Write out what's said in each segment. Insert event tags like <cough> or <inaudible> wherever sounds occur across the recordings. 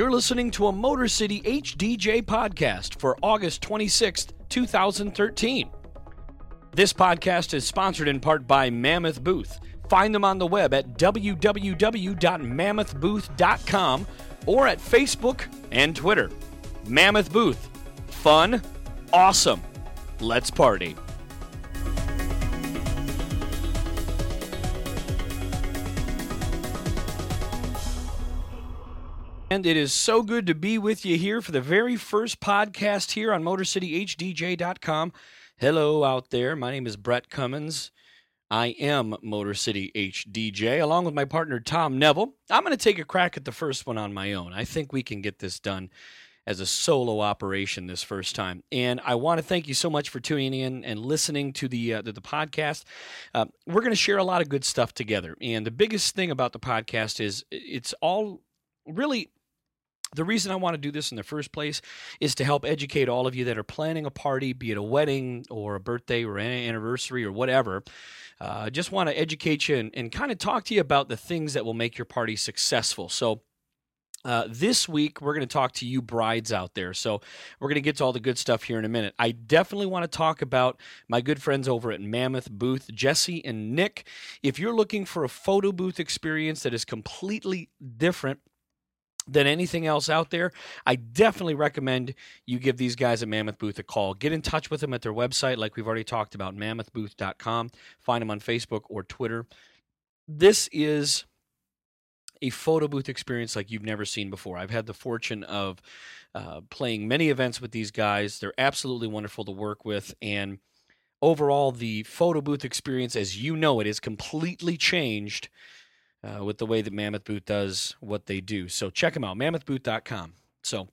You're listening to a Motor City HDJ podcast for August 26th, 2013. This podcast is sponsored in part by Mammoth Booth. Find them on the web at www.mammothbooth.com or at Facebook and Twitter. Mammoth Booth. Fun, awesome. Let's party. And it is so good to be with you here for the very first podcast here on MotorCityHDJ.com. Hello out there. My name is Brett Cummins. I am Motor City HDJ, along with my partner Tom Neville. I'm going to take a crack at the first one on my own. I think we can get this done as a solo operation this first time. And I want to thank you so much for tuning in and listening to the uh, the, podcast. Uh, we're going to share a lot of good stuff together. And the biggest thing about the podcast is it's all really the reason I want to do this in the first place is to help educate all of you that are planning a party, be it a wedding or a birthday or an anniversary or whatever. I uh, just want to educate you and, and kind of talk to you about the things that will make your party successful. So, uh, this week, we're going to talk to you brides out there. So, we're going to get to all the good stuff here in a minute. I definitely want to talk about my good friends over at Mammoth Booth, Jesse and Nick. If you're looking for a photo booth experience that is completely different than anything else out there, I definitely recommend you give these guys at Mammoth Booth a call. Get in touch with them at their website, like we've already talked about, mammothbooth.com. Find them on Facebook or Twitter. This is a photo booth experience like you've never seen before. I've had the fortune of uh, playing many events with these guys. They're absolutely wonderful to work with. And overall, the photo booth experience, as you know it, is completely changed uh, with the way that Mammoth Booth does what they do. So check them out, mammothbooth.com. So,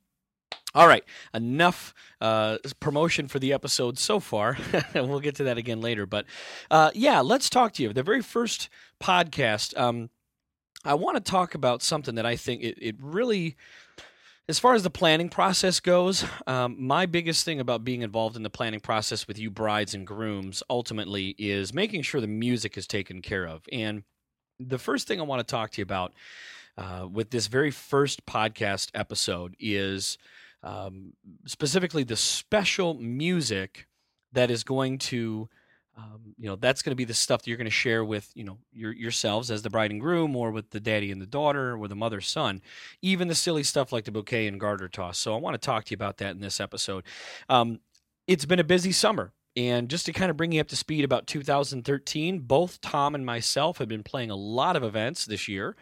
all right, enough uh, promotion for the episode so far. <laughs> we'll get to that again later. But uh, yeah, let's talk to you. The very first podcast, um, I want to talk about something that I think it, it really as far as the planning process goes, um, my biggest thing about being involved in the planning process with you brides and grooms ultimately is making sure the music is taken care of. And the first thing I want to talk to you about uh, with this very first podcast episode is um, specifically the special music that is going to. Um, you know that's going to be the stuff that you're going to share with you know your, yourselves as the bride and groom or with the daddy and the daughter or the mother son even the silly stuff like the bouquet and garter toss so i want to talk to you about that in this episode um, it's been a busy summer and just to kind of bring you up to speed about 2013, both Tom and myself have been playing a lot of events this year.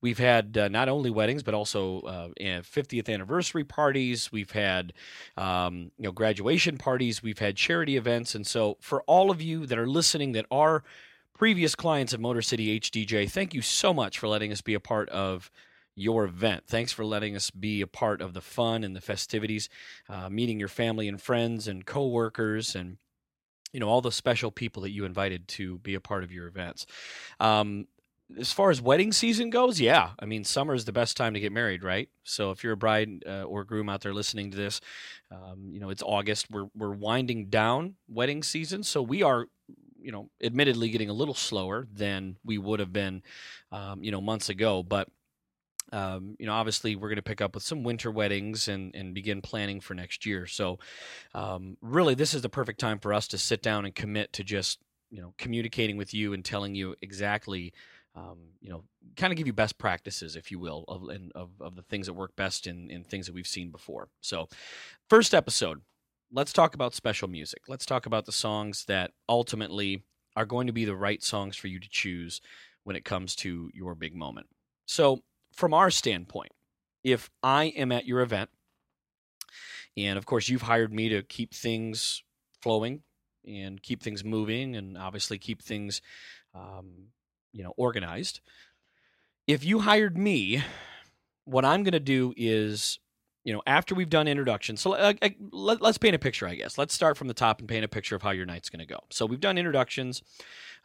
We've had uh, not only weddings, but also uh, 50th anniversary parties. We've had um, you know graduation parties. We've had charity events, and so for all of you that are listening, that are previous clients of Motor City HDJ, thank you so much for letting us be a part of your event. Thanks for letting us be a part of the fun and the festivities, uh, meeting your family and friends and coworkers and you know all the special people that you invited to be a part of your events. Um, as far as wedding season goes, yeah, I mean summer is the best time to get married, right? So if you're a bride uh, or groom out there listening to this, um, you know it's August. We're we're winding down wedding season, so we are, you know, admittedly getting a little slower than we would have been, um, you know, months ago, but um, you know, obviously we're going to pick up with some winter weddings and, and begin planning for next year. So, um, really, this is the perfect time for us to sit down and commit to just, you know, communicating with you and telling you exactly, um, you know, kind of give you best practices, if you will, of, of, of the things that work best in, in things that we've seen before. So, first episode, let's talk about special music. Let's talk about the songs that ultimately are going to be the right songs for you to choose when it comes to your big moment. So, from our standpoint, if I am at your event, and of course you've hired me to keep things flowing and keep things moving, and obviously keep things, um, you know, organized. If you hired me, what I'm going to do is you know, after we've done introductions, so uh, let, us paint a picture, I guess. Let's start from the top and paint a picture of how your night's going to go. So we've done introductions,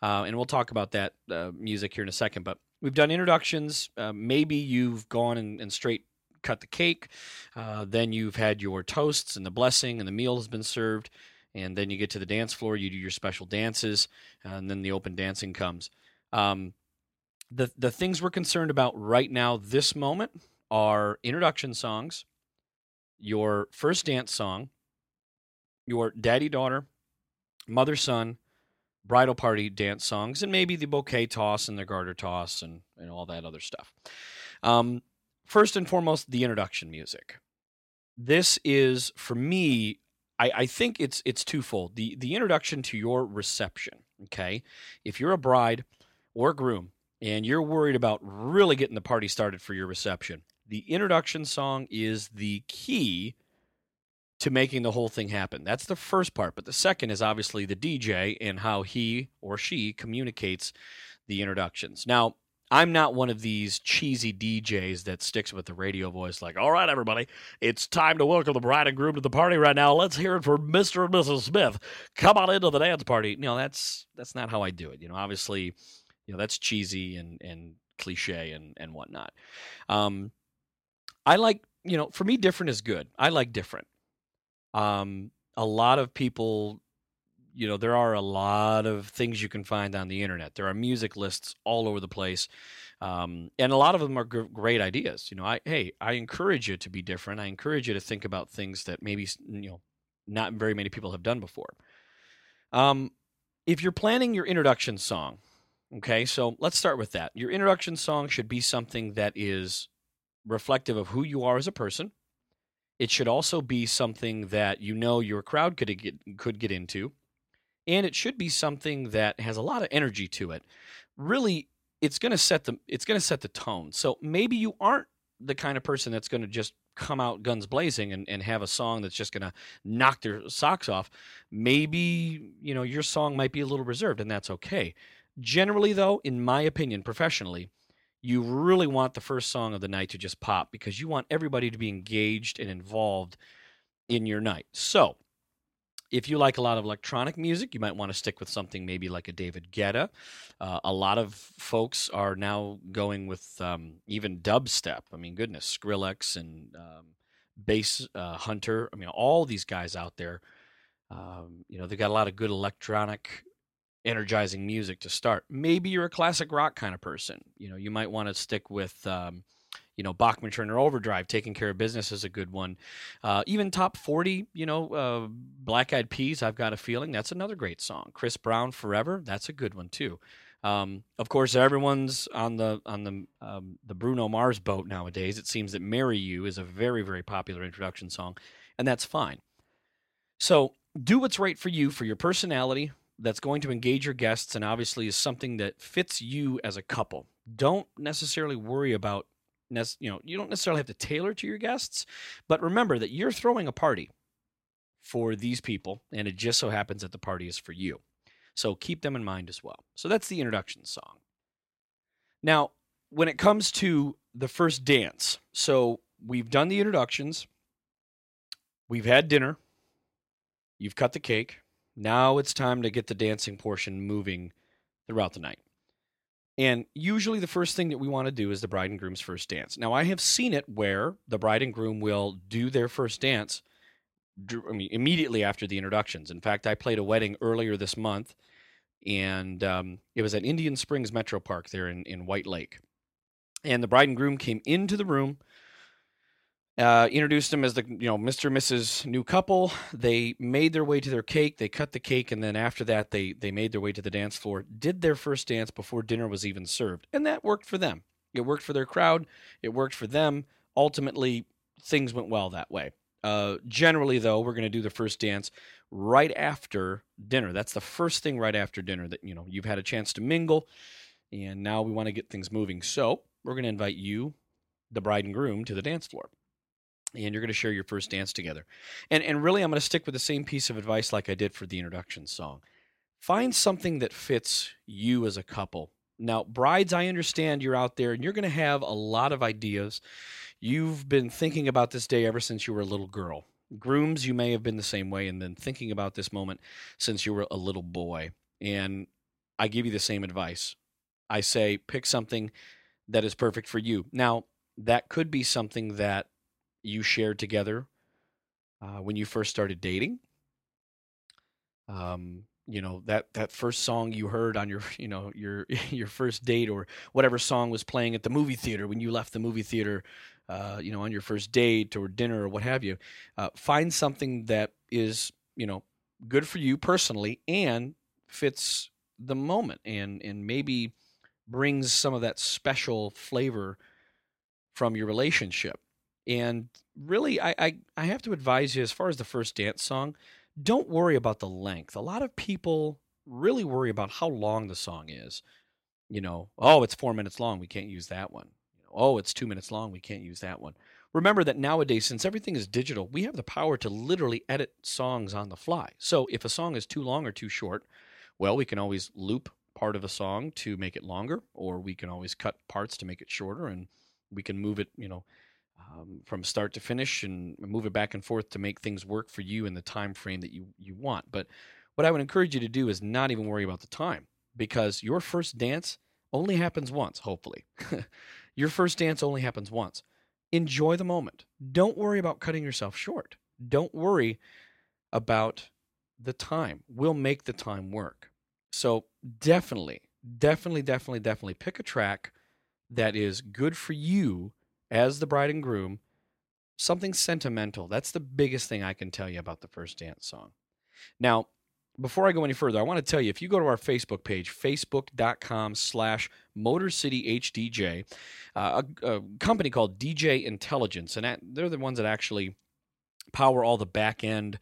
uh, and we'll talk about that uh, music here in a second. But we've done introductions. Uh, maybe you've gone and, and, straight cut the cake. Uh, then you've had your toasts and the blessing, and the meal has been served. And then you get to the dance floor. You do your special dances, and then the open dancing comes. Um, the the things we're concerned about right now, this moment, are introduction songs, your first dance song, your daddy daughter, mother son, bridal party dance songs, and maybe the bouquet toss and the garter toss and, and all that other stuff. Um, first and foremost, the introduction music. This is for me. I, I think it's it's twofold. The the introduction to your reception. Okay, if you're a bride or groom and you're worried about really getting the party started for your reception, the introduction song is the key to making the whole thing happen. That's the first part. But the second is obviously the DJ and how he or she communicates the introductions. Now, I'm not one of these cheesy DJs that sticks with the radio voice like, all right, everybody, it's time to welcome the bride and groom to the party right now. Let's hear it for Mr. and Mrs. Smith. Come on into the dance party. You No, that's that's not how I do it. You know, obviously, you know, that's cheesy and and cliche and and whatnot. Um I like, you know, for me different is good. I like different. Um, a lot of people, you know, there are a lot of things you can find on the internet. There are music lists all over the place, um, and a lot of them are g- great ideas. You know, I hey, I encourage you to be different. I encourage you to think about things that maybe you know not very many people have done before. Um, if you're planning your introduction song, okay, so let's start with that. Your introduction song should be something that is reflective of who you are as a person it should also be something that you know your crowd could get could get into, and it should be something that has a lot of energy to it. Really, it's going to set the it's going to set the tone. So maybe you aren't the kind of person that's going to just come out guns blazing and, and have a song that's just going to knock their socks off. Maybe, you know, your song might be a little reserved and that's okay. Generally though, in my opinion, professionally, you really want the first song of the night to just pop because you want everybody to be engaged and involved in your night. So, if you like a lot of electronic music, you might want to stick with something maybe like a David Guetta. Uh, a lot of folks are now going with um, even dubstep. I mean, goodness, Skrillex and um, Bass uh, Hunter. I mean, all these guys out there. Um, you know, they've got a lot of good electronic energizing music to start. Maybe you're a classic rock kind of person. You know, you might want to stick with, um, you know, Bachman Turner Overdrive, Taking Care of Business is a good one. Uh, even top 40, you know, uh, Black Eyed Peas, I've Got a Feeling, that's another great song. Chris Brown, Forever, that's a good one too. Um, of course, everyone's on the on the um, the Bruno Mars boat nowadays. It seems that "Marry You" is a very very popular introduction song, and that's fine. So do what's right for you, for your personality, that's going to engage your guests and obviously is something that fits you as a couple. Don't necessarily worry about you know, you don't necessarily have to tailor to your guests, but remember that you're throwing a party for these people and it just so happens that the party is for you. So keep them in mind as well. So that's the introduction song. Now, when it comes to the first dance, so we've done the introductions, we've had dinner, you've cut the cake, now it's time to get the dancing portion moving throughout the night. And usually the first thing that we want to do is the bride and groom's first dance. Now I have seen it where the bride and groom will do their first dance I mean, immediately after the introductions. In fact, I played a wedding earlier this month, and um, it was at Indian Springs Metro Park there in, in White Lake. And the bride and groom came into the room uh, introduced them as the you know Mr. and Mrs. new couple. They made their way to their cake. They cut the cake, and then after that, they they made their way to the dance floor. Did their first dance before dinner was even served, and that worked for them. It worked for their crowd. It worked for them. Ultimately, things went well that way. Uh, generally, though, we're going to do the first dance right after dinner. That's the first thing right after dinner that you know you've had a chance to mingle, and now we want to get things moving. So we're going to invite you, the bride and groom, to the dance floor and you're going to share your first dance together. And and really I'm going to stick with the same piece of advice like I did for the introduction song. Find something that fits you as a couple. Now, brides, I understand you're out there and you're going to have a lot of ideas. You've been thinking about this day ever since you were a little girl. Grooms, you may have been the same way and then thinking about this moment since you were a little boy. And I give you the same advice. I say pick something that is perfect for you. Now, that could be something that you shared together uh, when you first started dating. Um, you know that that first song you heard on your <laughs> you know your <laughs> your first date or whatever song was playing at the movie theater when you left the movie theater uh, you know on your first date or dinner or what have you uh, find something that is you know good for you personally and fits the moment and and maybe brings some of that special flavor from your relationship and really I, I i have to advise you as far as the first dance song don't worry about the length. A lot of people really worry about how long the song is. You know, oh, it's four minutes long. We can't use that one. Oh, it's two minutes long. We can't use that one. Remember that nowadays, since everything is digital, we have the power to literally edit songs on the fly. So if a song is too long or too short, well, we can always loop part of a song to make it longer, or we can always cut parts to make it shorter, and we can move it, you know, um, from start to finish and move it back and forth to make things work for you in the time frame that you you want. But what I would encourage you to do is not even worry about the time because your first dance only happens once, hopefully. <laughs> your first dance only happens once. Enjoy the moment. Don't worry about cutting yourself short. Don't worry about the time. We'll make the time work. So, definitely, definitely, definitely, definitely pick a track that is good for you as the bride and groom something sentimental. That's the biggest thing I can tell you about the first dance song. Now, before I go any further, I want to tell you if you go to our Facebook page, facebook.com slash MotorCityHDJ, uh, a, a, company called DJ Intelligence, and they're the ones that actually power all the back end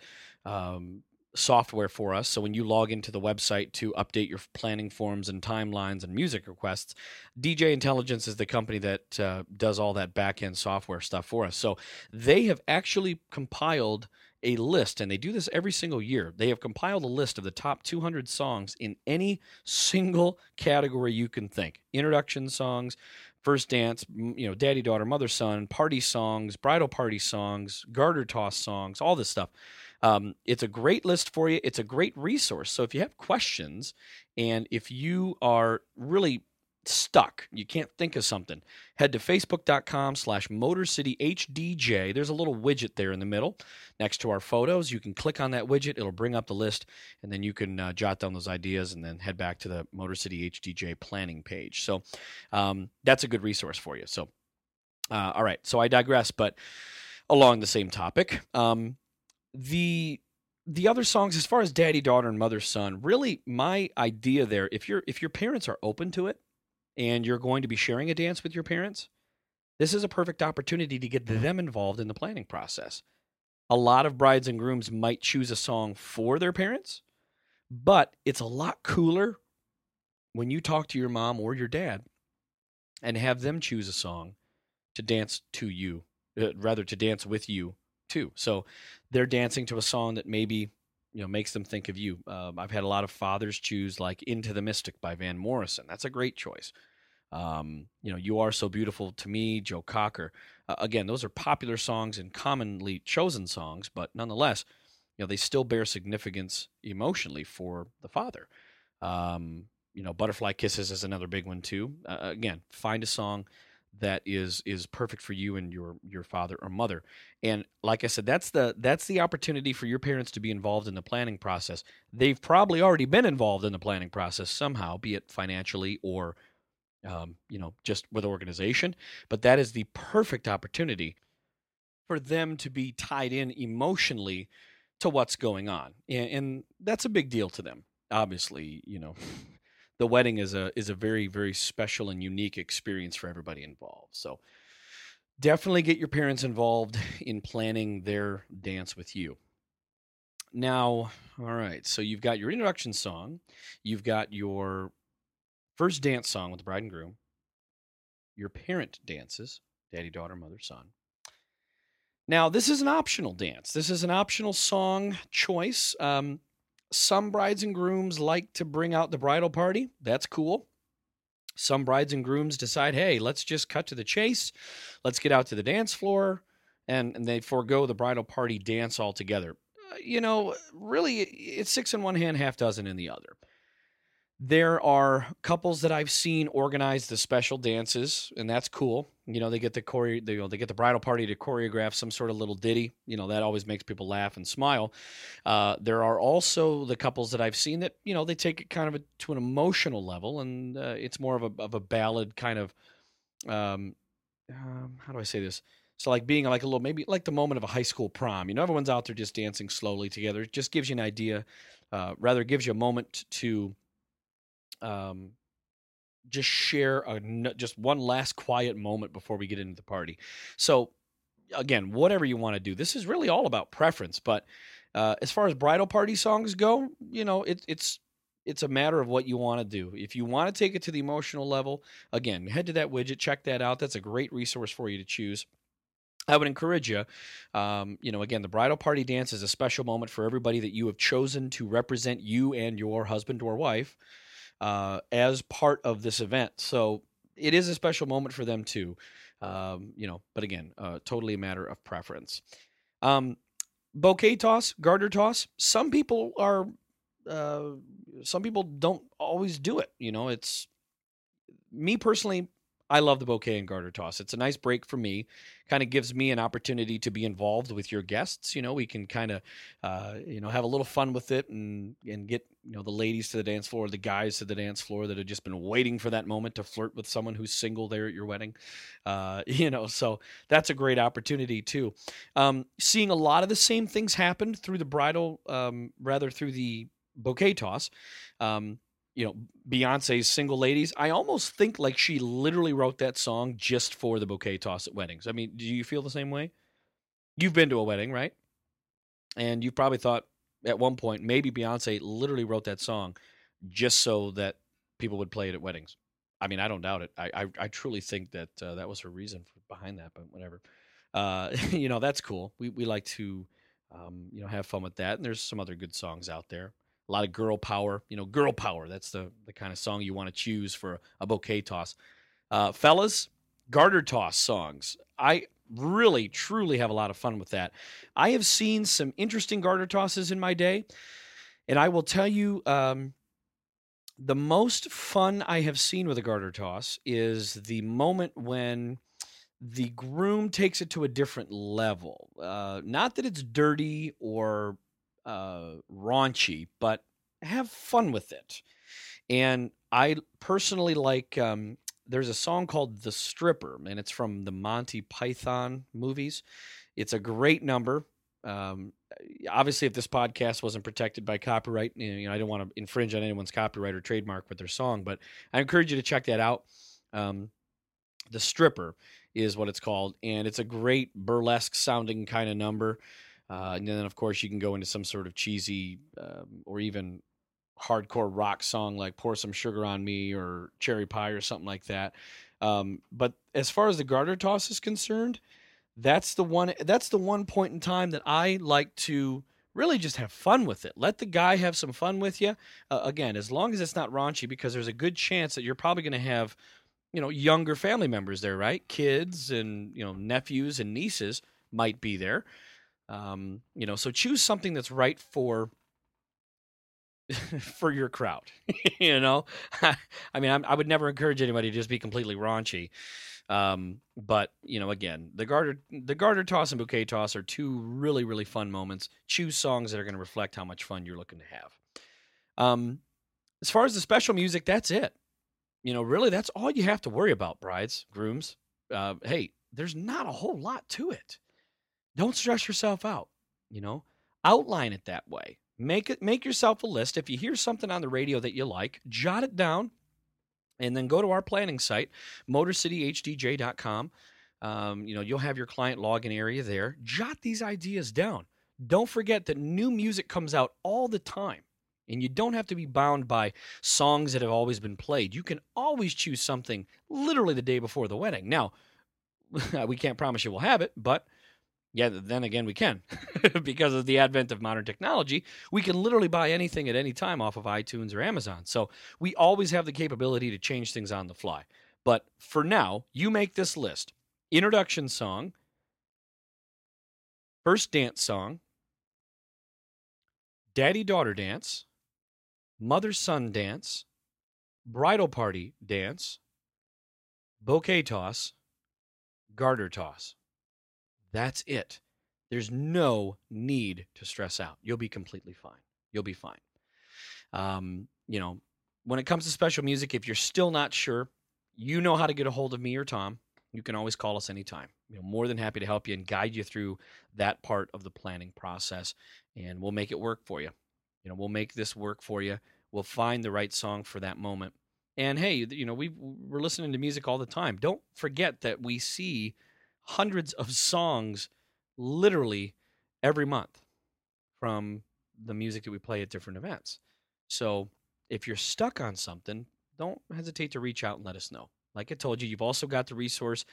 um, software for us. So when you log into the website to update your planning forms and timelines and music requests, DJ Intelligence is the company that uh, does all that back end software stuff for us. So they have actually compiled a list, and they do this every single year. They have compiled a list of the top 200 songs in any single category you can think introduction songs, first dance, you know, daddy, daughter, mother, son, party songs, bridal party songs, garter toss songs, all this stuff. Um, it's a great list for you. It's a great resource. So if you have questions and if you are really stuck, you can't think of something, head to facebook.com slash motorcityhdj. There's a little widget there in the middle next to our photos. You can click on that widget. It'll bring up the list, and then you can uh, jot down those ideas and then head back to the Motor City HDJ planning page. So um, that's a good resource for you. So, uh, all right. So I digress, but along the same topic. Um, the the other songs as far as daddy daughter and mother son really my idea there if you're if your parents are open to it and you're going to be sharing a dance with your parents this is a perfect opportunity to get them involved in the planning process. A lot of brides and grooms might choose a song for their parents but it's a lot cooler when you talk to your mom or your dad and have them choose a song to dance to you uh, rather to dance with you too. So they're dancing to a song that maybe you know makes them think of you. Um, I've had a lot of fathers choose like "Into the Mystic" by Van Morrison. That's a great choice. Um, you know, "You Are So Beautiful to Me," Joe Cocker. Uh, again, those are popular songs and commonly chosen songs, but nonetheless, you know, they still bear significance emotionally for the father. Um, you know, "Butterfly Kisses" is another big one too. Uh, again, find a song that is is perfect for you and your your father or mother. And like i said that's the that's the opportunity for your parents to be involved in the planning process. They've probably already been involved in the planning process somehow be it financially or um, you know just with organization but that is the perfect opportunity for them to be tied in emotionally to what's going on. And, and that's a big deal to them obviously you know <laughs> the wedding is a is a very very special and unique experience for everybody involved. So definitely get your parents involved in planning their dance with you. Now, all right, so you've got your introduction song, you've got your first dance song with the bride and groom, your parent dances, daddy, daughter, mother, son. Now, this is an optional dance. This is an optional song choice. Um, some brides and grooms like to bring out the bridal party. That's cool. Some brides and grooms decide, hey, let's just cut to the chase. Let's get out to the dance floor. And, and they forego the bridal party dance altogether. Uh, you know, really, it's six in one hand, half dozen in the other. There are couples that I've seen organize the special dances, and that's cool. You know, they get the chore- they, you know, they get the bridal party to choreograph some sort of little ditty. You know, that always makes people laugh and smile. Uh, there are also the couples that I've seen that you know they take it kind of a, to an emotional level, and uh, it's more of a of a ballad kind of. Um, um, how do I say this? So like being like a little maybe like the moment of a high school prom. You know, everyone's out there just dancing slowly together. It just gives you an idea. Uh, rather, gives you a moment to um, just share a just one last quiet moment before we get into the party. So again, whatever you want to do, this is really all about preference. But uh, as far as bridal party songs go, you know, it, it's it's a matter of what you want to do. If you want to take it to the emotional level, again, head to that widget, check that out. That's a great resource for you to choose. I would encourage you, um, you know, again, the bridal party dance is a special moment for everybody that you have chosen to represent you and your husband or wife uh, as part of this event. So it is a special moment for them too. Um, you know, but again, uh, totally a matter of preference. Um, bouquet toss, garter toss. Some people are, uh, some people don't always do it. You know, it's me personally. I love the bouquet and garter toss. It's a nice break for me. Kind of gives me an opportunity to be involved with your guests. You know, we can kind of, uh, you know, have a little fun with it and and get you know the ladies to the dance floor, the guys to the dance floor that have just been waiting for that moment to flirt with someone who's single there at your wedding. Uh, <laughs> you know, so that's a great opportunity too. Um, seeing a lot of the same things happen through the bridal, um, rather through the bouquet toss. Um, you know, Beyonce's Single Ladies, I almost think like she literally wrote that song just for the bouquet toss at weddings. I mean, do you feel the same way? You've been to a wedding, right? And you probably thought at one point maybe Beyonce literally wrote that song just so that people would play it at weddings. I mean, I don't doubt it. I I, I truly think that uh, that was her reason for, behind that. But whatever, uh, <laughs> you know, that's cool. We we like to, um, you know, have fun with that. And there's some other good songs out there a lot of girl power. You know, girl power. That's the the kind of song you want to choose for a bouquet toss. Uh, fellas, garter toss songs. I really, truly have a lot of fun with that. I have seen some interesting garter tosses in my day, and I will tell you. Um, the most fun I have seen with a garter toss is the moment when the groom takes it to a different level. Uh, not that it's dirty or uh, raunchy, but have fun with it. And I personally like. Um, there's a song called "The Stripper," and it's from the Monty Python movies. It's a great number. Um, obviously, if this podcast wasn't protected by copyright, you know, I don't want to infringe on anyone's copyright or trademark with their song, but I encourage you to check that out. Um, the Stripper is what it's called, and it's a great burlesque sounding kind of number. Uh, and then, of course, you can go into some sort of cheesy um, or even hardcore rock song like "Pour Some Sugar on Me" or "Cherry Pie" or something like that. Um, but as far as the garter toss is concerned, that's the one. That's the one point in time that I like to really just have fun with it. Let the guy have some fun with you. Uh, again, as long as it's not raunchy, because there's a good chance that you're probably going to have, you know, younger family members there, right? Kids and you know nephews and nieces might be there. Um, you know, so choose something that's right for <laughs> for your crowd. <laughs> you know, <laughs> I mean, I'm, i would never encourage anybody to just be completely raunchy. Um, but you know, again, the garter, the garter toss and bouquet toss are two really, really fun moments. Choose songs that are going to reflect how much fun you're looking to have. Um, as far as the special music, that's it. You know, really, that's all you have to worry about, brides, grooms. Uh, hey, there's not a whole lot to it. Don't stress yourself out. You know, outline it that way. Make it make yourself a list. If you hear something on the radio that you like, jot it down and then go to our planning site, motorcityhdj.com. Um, you know, you'll have your client login area there. Jot these ideas down. Don't forget that new music comes out all the time. And you don't have to be bound by songs that have always been played. You can always choose something literally the day before the wedding. Now, <laughs> we can't promise you we'll have it, but yeah, then again, we can. <laughs> <laughs> because of the advent of modern technology, we can literally buy anything at any time off of iTunes or Amazon. So we always have the capability to change things on the fly. But for now, you make this list introduction song, first dance song, daddy daughter dance, mother son dance, bridal party dance, bouquet toss, garter toss. That's it. There's no need to stress out. You'll be completely fine. You'll be fine. Um, you know, when it comes to special music, if you're still not sure, you know how to get a hold of me or Tom. You can always call us anytime. You know, more than happy to help you and guide you through that part of the planning process, and we'll make it work for you. You know, we'll make this work for you. We'll find the right song for that moment. And hey, you know, we we're listening to music all the time. Don't forget that we see hundreds of songs literally every month from the music that we play at different events. So if you're stuck on something, don't hesitate to reach out and let us know. Like I told you, you've also got the resource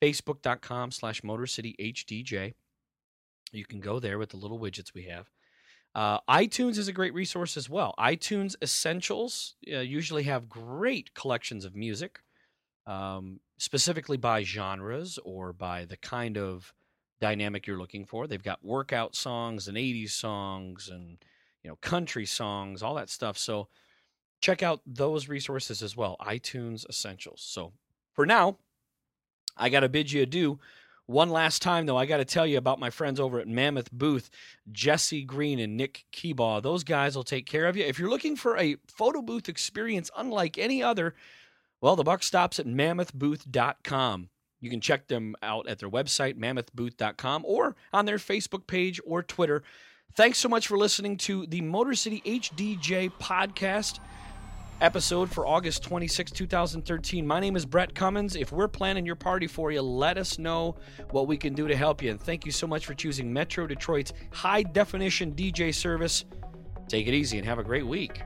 facebook.com slash motorcityhdj. You can go there with the little widgets we have. Uh, iTunes is a great resource as well. iTunes Essentials uh, usually have great collections of music, um, specifically by genres or by the kind of dynamic you're looking for. They've got workout songs and 80s songs and you know country songs, all that stuff. So check out those resources as well. iTunes Essentials. So for now, I got to bid you adieu. One last time, though, I got to tell you about my friends over at Mammoth Booth, Jesse Green and Nick Keebaugh. Those guys will take care of you. If you're looking for a photo booth experience unlike any other, well, the buck stops at mammothbooth.com. You can check them out at their website, mammothbooth.com, or on their Facebook page or Twitter. Thanks so much for listening to the Motor City HDJ podcast episode for August 26, 2013. My name is Brett Cummins. If we're planning your party for you, let us know what we can do to help you. And thank you so much for choosing Metro Detroit's high definition DJ service. Take it easy and have a great week.